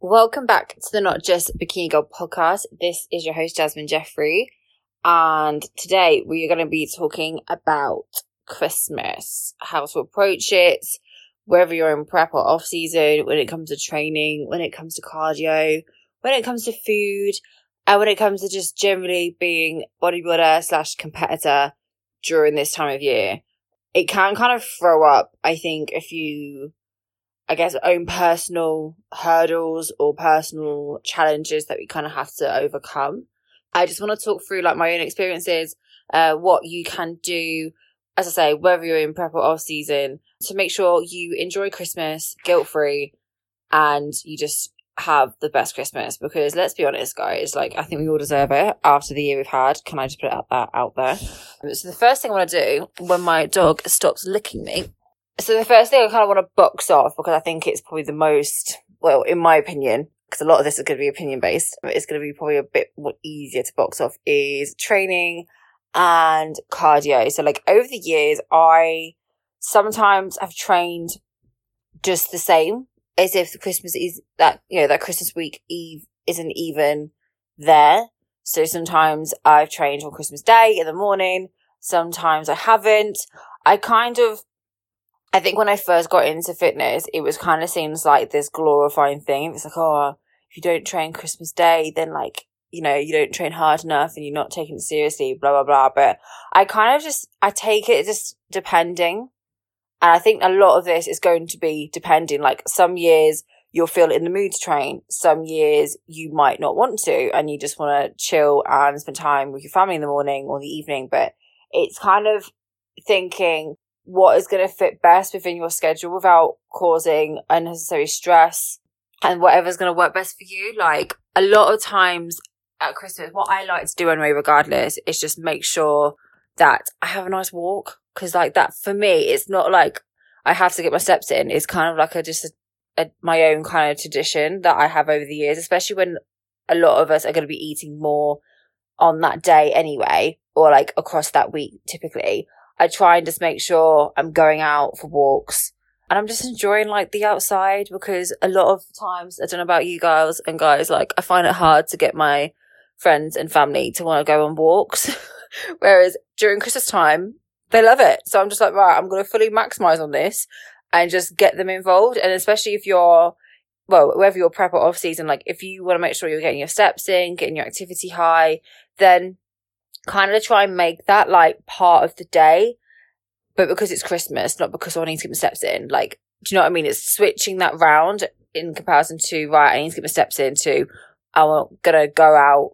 Welcome back to the Not Just Bikini Girl podcast. This is your host, Jasmine Jeffrey. And today we are going to be talking about Christmas, how to approach it, whether you're in prep or off season, when it comes to training, when it comes to cardio, when it comes to food, and when it comes to just generally being bodybuilder slash competitor during this time of year. It can kind of throw up, I think, if you I guess, own personal hurdles or personal challenges that we kind of have to overcome. I just want to talk through like my own experiences, uh, what you can do, as I say, whether you're in prep or off season, to make sure you enjoy Christmas guilt free and you just have the best Christmas. Because let's be honest, guys, like I think we all deserve it after the year we've had. Can I just put that out there? So the first thing I want to do when my dog stops licking me so the first thing I kind of want to box off because I think it's probably the most, well, in my opinion, because a lot of this is going to be opinion based, it's going to be probably a bit more easier to box off is training and cardio. So like over the years, I sometimes have trained just the same as if the Christmas is that, you know, that Christmas week Eve isn't even there. So sometimes I've trained on Christmas Day in the morning. Sometimes I haven't. I kind of I think when I first got into fitness, it was kind of seems like this glorifying thing. It's like, oh, if you don't train Christmas Day, then like, you know, you don't train hard enough and you're not taking it seriously, blah, blah, blah. But I kind of just, I take it just depending. And I think a lot of this is going to be depending. Like some years you'll feel in the mood to train. Some years you might not want to and you just want to chill and spend time with your family in the morning or the evening. But it's kind of thinking, what is going to fit best within your schedule without causing unnecessary stress and whatever's going to work best for you. Like a lot of times at Christmas, what I like to do anyway, regardless, is just make sure that I have a nice walk. Cause like that for me, it's not like I have to get my steps in. It's kind of like a just a, a, my own kind of tradition that I have over the years, especially when a lot of us are going to be eating more on that day anyway, or like across that week typically. I try and just make sure I'm going out for walks and I'm just enjoying like the outside because a lot of times, I don't know about you girls and guys, like I find it hard to get my friends and family to want to go on walks. Whereas during Christmas time, they love it. So I'm just like, right, I'm going to fully maximize on this and just get them involved. And especially if you're, well, whether you're prep or off season, like if you want to make sure you're getting your steps in, getting your activity high, then kind of try and make that like part of the day, but because it's Christmas, not because I need to get my steps in. Like, do you know what I mean? It's switching that round in comparison to, right, I need to get my steps in to, I'm gonna go out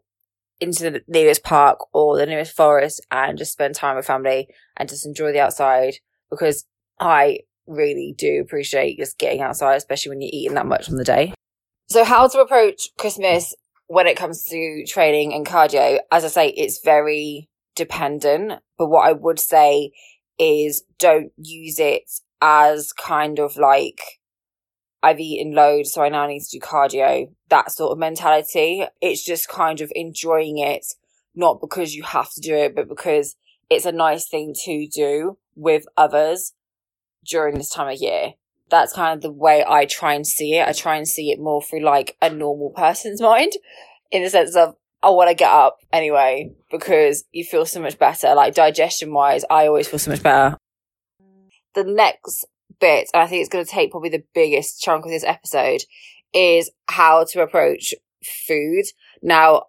into the nearest park or the nearest forest and just spend time with family and just enjoy the outside because I really do appreciate just getting outside, especially when you're eating that much on the day. So how to approach Christmas when it comes to training and cardio, as I say, it's very dependent. But what I would say is don't use it as kind of like, I've eaten loads, so I now need to do cardio. That sort of mentality. It's just kind of enjoying it, not because you have to do it, but because it's a nice thing to do with others during this time of year that's kind of the way I try and see it. I try and see it more through like a normal person's mind in the sense of, I want to get up anyway because you feel so much better. Like digestion wise, I always feel so much better. The next bit, and I think it's going to take probably the biggest chunk of this episode, is how to approach food. Now,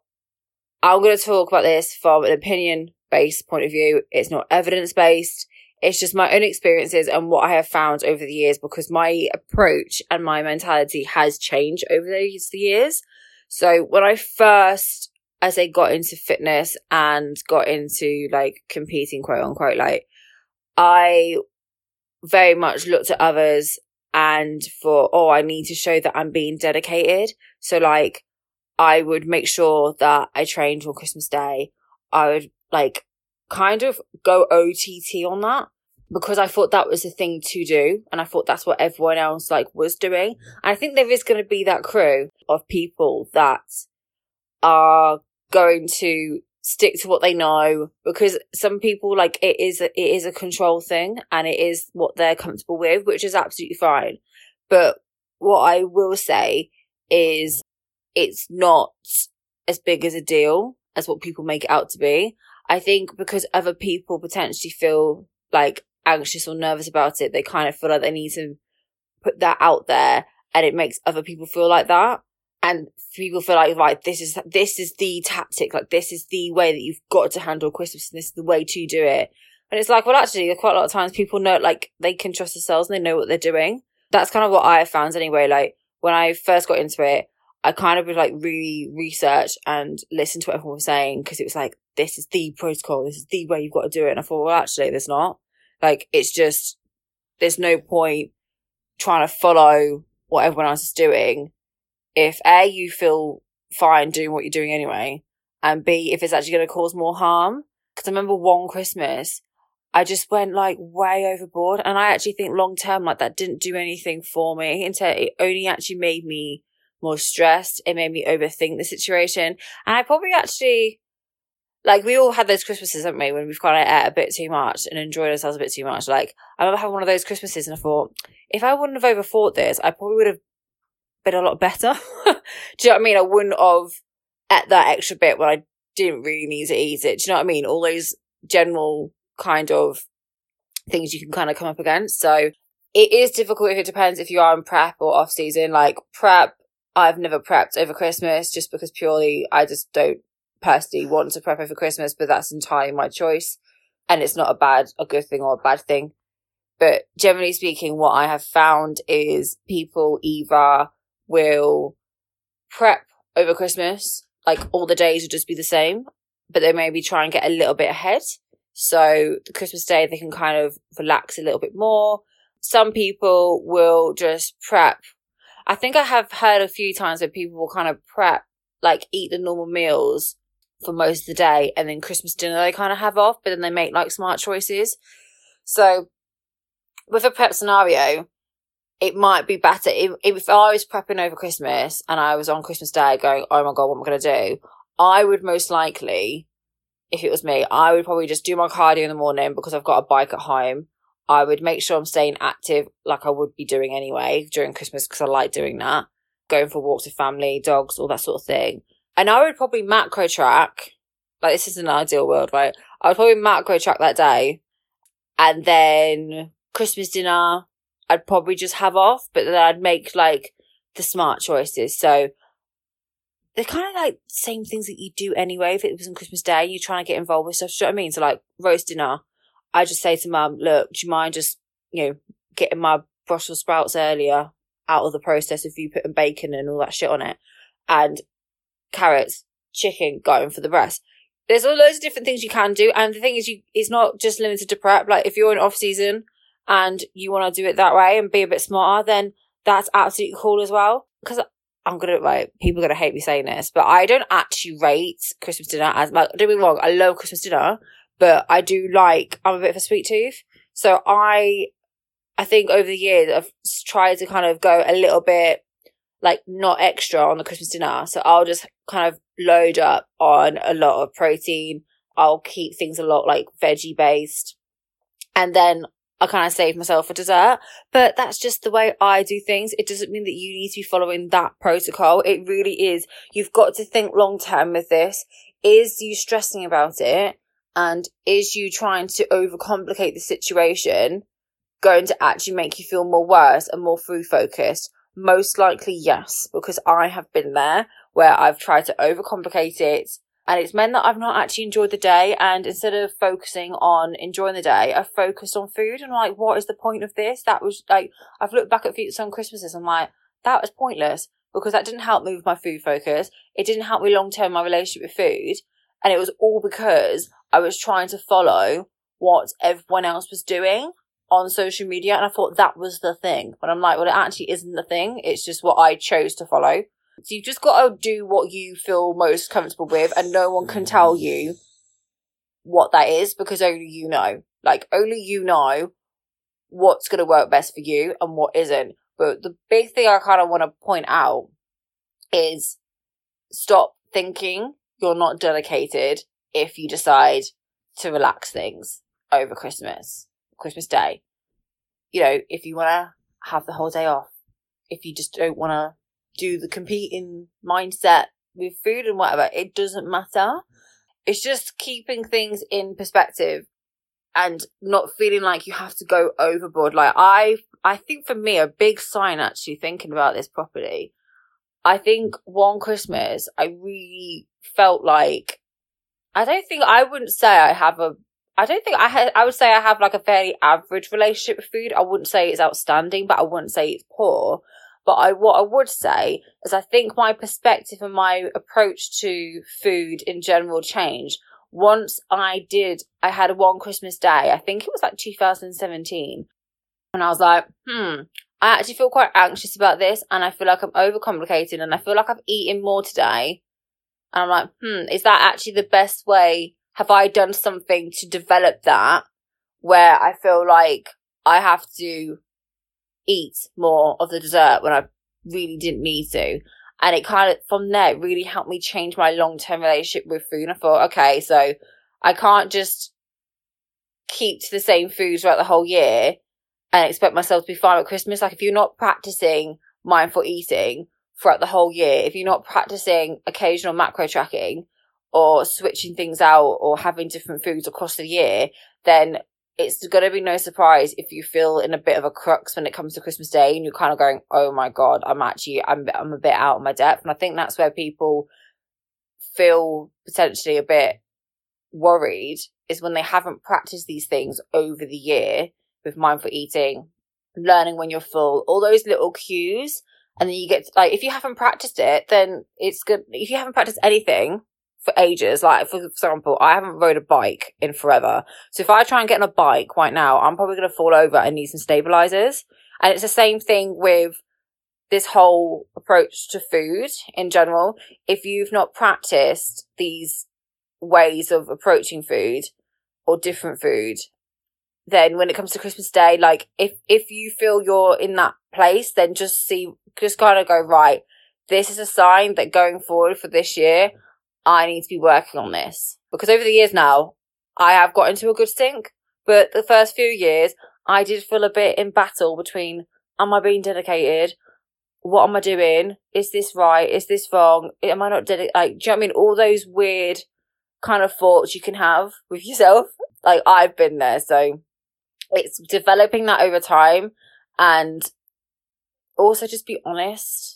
I'm going to talk about this from an opinion based point of view. It's not evidence based. It's just my own experiences and what I have found over the years because my approach and my mentality has changed over these years. So when I first, as I got into fitness and got into like competing, quote unquote, like I very much looked at others and for, oh, I need to show that I'm being dedicated. So like I would make sure that I trained on Christmas Day. I would like kind of go OTT on that because I thought that was the thing to do. And I thought that's what everyone else like was doing. And I think there is going to be that crew of people that are going to stick to what they know because some people like it is a, it is a control thing and it is what they're comfortable with which is absolutely fine but what i will say is it's not as big as a deal as what people make it out to be. I think because other people potentially feel like anxious or nervous about it, they kind of feel like they need to put that out there and it makes other people feel like that. And people feel like, right, this is, this is the tactic, like this is the way that you've got to handle Christmas and this is the way to do it. And it's like, well, actually, quite a lot of times people know, like, they can trust themselves and they know what they're doing. That's kind of what I have found anyway. Like, when I first got into it, I kind of would like really research and listen to what everyone was saying because it was like, this is the protocol. This is the way you've got to do it. And I thought, well, actually, there's not. Like, it's just, there's no point trying to follow what everyone else is doing if A, you feel fine doing what you're doing anyway, and B, if it's actually going to cause more harm. Because I remember one Christmas, I just went like way overboard. And I actually think long term, like that didn't do anything for me it only actually made me more stressed. It made me overthink the situation. And I probably actually, like, we all had those Christmases, haven't we, when we've of ate a bit too much and enjoyed ourselves a bit too much. Like, I remember having one of those Christmases and I thought, if I wouldn't have overthought this, I probably would have been a lot better. Do you know what I mean? I wouldn't have ate that extra bit when I didn't really need to eat it. Do you know what I mean? All those general kind of things you can kind of come up against. So it is difficult if it depends if you are in prep or off season. Like prep, I've never prepped over Christmas just because purely I just don't personally want to prep over Christmas, but that's entirely my choice. And it's not a bad, a good thing or a bad thing. But generally speaking, what I have found is people either will prep over Christmas, like all the days will just be the same, but they maybe try and get a little bit ahead. So the Christmas day, they can kind of relax a little bit more. Some people will just prep. I think I have heard a few times that people will kind of prep, like eat the normal meals for most of the day and then Christmas dinner they kind of have off, but then they make like smart choices. So with a prep scenario, it might be better if, if I was prepping over Christmas and I was on Christmas Day going, oh my God, what am I going to do? I would most likely, if it was me, I would probably just do my cardio in the morning because I've got a bike at home. I would make sure I'm staying active like I would be doing anyway during Christmas because I like doing that. Going for walks with family, dogs, all that sort of thing. And I would probably macro track. Like this is an ideal world, right? I would probably macro track that day. And then Christmas dinner, I'd probably just have off, but then I'd make like the smart choices. So they're kind of like same things that you do anyway. If it was on Christmas Day, you're trying to get involved with stuff. Do you know what I mean? So like roast dinner, I just say to mum, look, do you mind just, you know, getting my Brussels sprouts earlier out of the process of you putting bacon and all that shit on it and carrots, chicken going for the breast. There's all loads of different things you can do. And the thing is, you, it's not just limited to prep. Like if you're in off season, and you want to do it that way and be a bit smarter, then that's absolutely cool as well. Because I'm gonna like people are gonna hate me saying this, but I don't actually rate Christmas dinner as like don't be wrong, I love Christmas dinner, but I do like I'm a bit of a sweet tooth. So I I think over the years I've tried to kind of go a little bit like not extra on the Christmas dinner. So I'll just kind of load up on a lot of protein. I'll keep things a lot like veggie based. And then I kind of save myself for dessert, but that's just the way I do things. It doesn't mean that you need to be following that protocol. It really is. You've got to think long term with this. Is you stressing about it? And is you trying to overcomplicate the situation going to actually make you feel more worse and more food focused? Most likely, yes, because I have been there where I've tried to overcomplicate it and it's meant that I've not actually enjoyed the day. And instead of focusing on enjoying the day, I've focused on food. And like, what is the point of this? That was like, I've looked back at some Christmases. I'm like, that was pointless because that didn't help me with my food focus. It didn't help me long term my relationship with food. And it was all because I was trying to follow what everyone else was doing on social media. And I thought that was the thing. But I'm like, well, it actually isn't the thing. It's just what I chose to follow. So you've just got to do what you feel most comfortable with, and no one can tell mm. you what that is because only you know. Like, only you know what's going to work best for you and what isn't. But the big thing I kind of want to point out is stop thinking you're not dedicated if you decide to relax things over Christmas, Christmas Day. You know, if you want to have the whole day off, if you just don't want to do the competing mindset with food and whatever. It doesn't matter. It's just keeping things in perspective and not feeling like you have to go overboard. Like I, I think for me, a big sign actually thinking about this properly. I think one Christmas, I really felt like, I don't think I wouldn't say I have a, I don't think I had, I would say I have like a fairly average relationship with food. I wouldn't say it's outstanding, but I wouldn't say it's poor. But I, what I would say is I think my perspective and my approach to food in general changed once I did, I had one Christmas day, I think it was like 2017, and I was like, hmm, I actually feel quite anxious about this, and I feel like I'm overcomplicating, and I feel like I've eaten more today. And I'm like, hmm, is that actually the best way? Have I done something to develop that where I feel like I have to eat more of the dessert when I really didn't need to? And it kind of, from there, really helped me change my long term relationship with food. And I thought, okay, so I can't just keep to the same food throughout the whole year and expect myself to be fine at Christmas. Like, if you're not practicing mindful eating throughout the whole year, if you're not practicing occasional macro tracking or switching things out or having different foods across the year, then it's going to be no surprise if you feel in a bit of a crux when it comes to Christmas Day and you're kind of going, oh my God, I'm actually, I'm, I'm a bit out of my depth. And I think that's where people feel potentially a bit worried is when they haven't practiced these things over the year with mindful eating, learning when you're full, all those little cues. And then you get, like, if you haven't practiced it, then it's good. If you haven't practiced anything, for ages. Like, for example, I haven't rode a bike in forever. So if I try and get on a bike right now, I'm probably going to fall over and need some stabilizers. And it's the same thing with this whole approach to food in general. If you've not practiced these ways of approaching food or different food, then when it comes to Christmas Day, like if, if you feel you're in that place, then just see, just kind of go, right, this is a sign that going forward for this year, I need to be working on this. Because over the years now, I have got into a good stink. But the first few years, I did feel a bit in battle between, am I being dedicated? What am I doing? Is this right? Is this wrong? Am I not dedicated? Like, do you know what I mean? All those weird kind of thoughts you can have with yourself. Like, I've been there. So it's developing that over time and also just be honest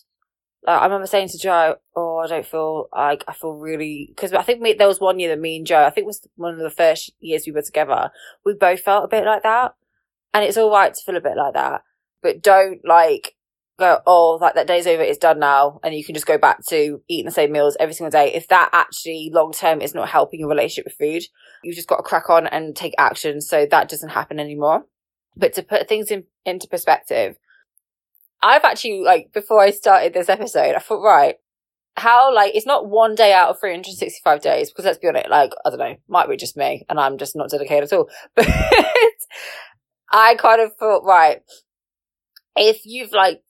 like, I remember saying to Joe, "Oh, I don't feel like I feel really because I think we, there was one year that me and Joe, I think it was one of the first years we were together. We both felt a bit like that, and it's all right to feel a bit like that, but don't like go, oh, like that day's over, it's done now, and you can just go back to eating the same meals every single day. If that actually long term is not helping your relationship with food, you've just got to crack on and take action so that doesn't happen anymore. But to put things in into perspective, I've actually like before I started this episode, I thought, right, how like it's not one day out of 365 days because let's be honest, like I don't know, might be just me and I'm just not dedicated at all. But I kind of thought, right, if you've like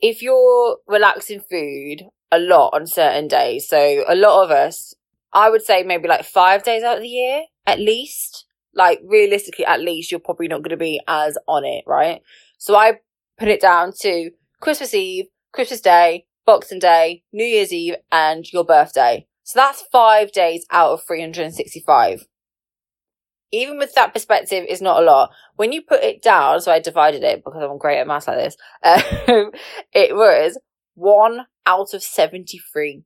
if you're relaxing food a lot on certain days, so a lot of us, I would say maybe like five days out of the year at least. Like realistically, at least you're probably not going to be as on it, right? So I put it down to Christmas Eve, Christmas Day, Boxing Day, New Year's Eve, and your birthday. So that's five days out of 365. Even with that perspective, is not a lot. When you put it down, so I divided it because I'm great at maths like this, um, it was one out of 73.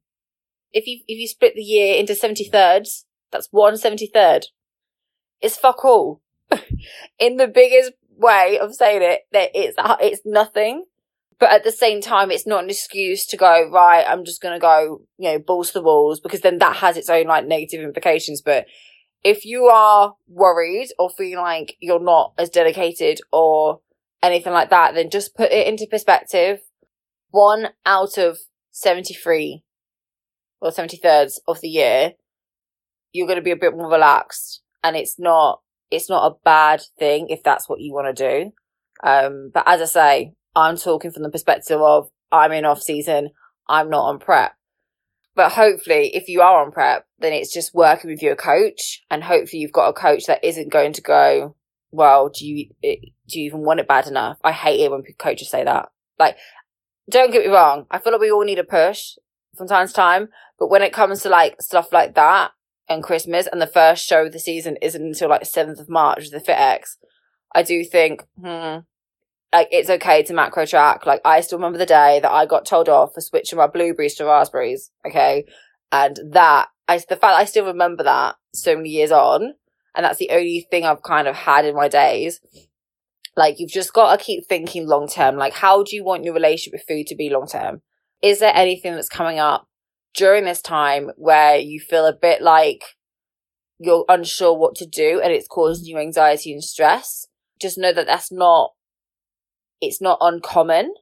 If you, if you split the year into 70 thirds, that's one 73rd. It's fuck all. In the biggest way of saying it that it's uh, it's nothing. But at the same time it's not an excuse to go right i'm just going to go you know balls to the walls because then that has its own like negative implications. But if you are worried or feeling like you're not as dedicated or anything like that then just put it into perspective. One out of 73 or 70 thirds of the year you're going to be a bit more relaxed and it's not it's not a bad thing if that's what you want to do. Um, but as I say, I'm talking from the perspective of I'm in off season, I'm not on prep. But hopefully, if you are on prep, then it's just working with your coach, and hopefully, you've got a coach that isn't going to go, "Well, do you do you even want it bad enough?" I hate it when coaches say that. Like, don't get me wrong. I feel like we all need a push from time to time. But when it comes to like stuff like that and Christmas and the first show of the season isn't until like 7th of March, with the FitX, I do think, hmm, like it's okay to macro track. Like I still remember the day that I got told off for switching my blueberries to raspberries. Okay. And that, I, the fact I still remember that so many years on, and that's the only thing I've kind of had in my days. Like you've just got to keep thinking long term. Like how do you want your relationship with food to be long term? Is there anything that's coming up during this time where you feel a bit like you're unsure what to do and it's causing you anxiety and stress? Just know that that's not it's not uncommon,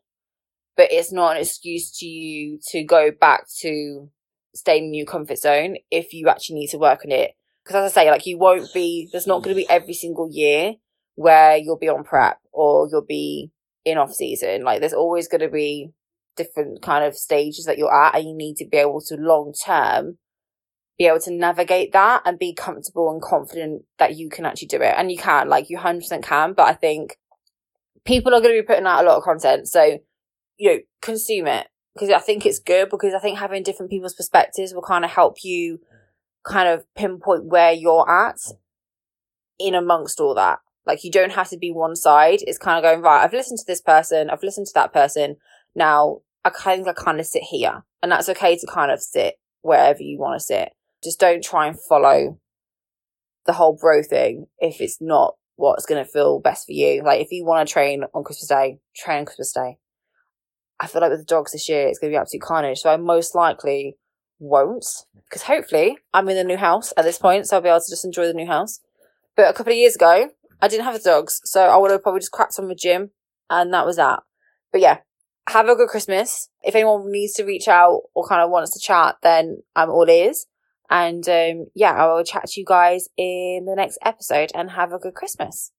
but it's not an excuse to you to go back to staying in your comfort zone if you actually need to work on it. Because as I say, like you won't be, there's not going to be every single year where you'll be on prep or you'll be in off season. Like there's always going to be different kind of stages that you're at and you need to be able to long term be able to navigate that and be comfortable and confident that you can actually do it. And you can, like you 100% can, but I think people are going to be putting out a lot of content. So, you know, consume it because I think it's good because I think having different people's perspectives will kind of help you kind of pinpoint where you're at in amongst all that. Like you don't have to be one side. It's kind of going, right, I've listened to this person. I've listened to that person. Now I kind of, I kind of sit here and that's okay to kind of sit wherever you want to sit. Just don't try and follow the whole bro thing if it's not what's going to feel best for you. Like if you want to train on Christmas Day, train on Christmas Day. I feel like with the dogs this year, it's going to be absolute carnage. So I most likely won't because hopefully I'm in the new house at this point. So I'll be able to just enjoy the new house. But a couple of years ago, I didn't have the dogs. So I would have probably just cracked on the gym and that was that. But yeah, have a good Christmas. If anyone needs to reach out or kind of wants to chat, then I'm all ears. And um, yeah, I will chat to you guys in the next episode and have a good Christmas.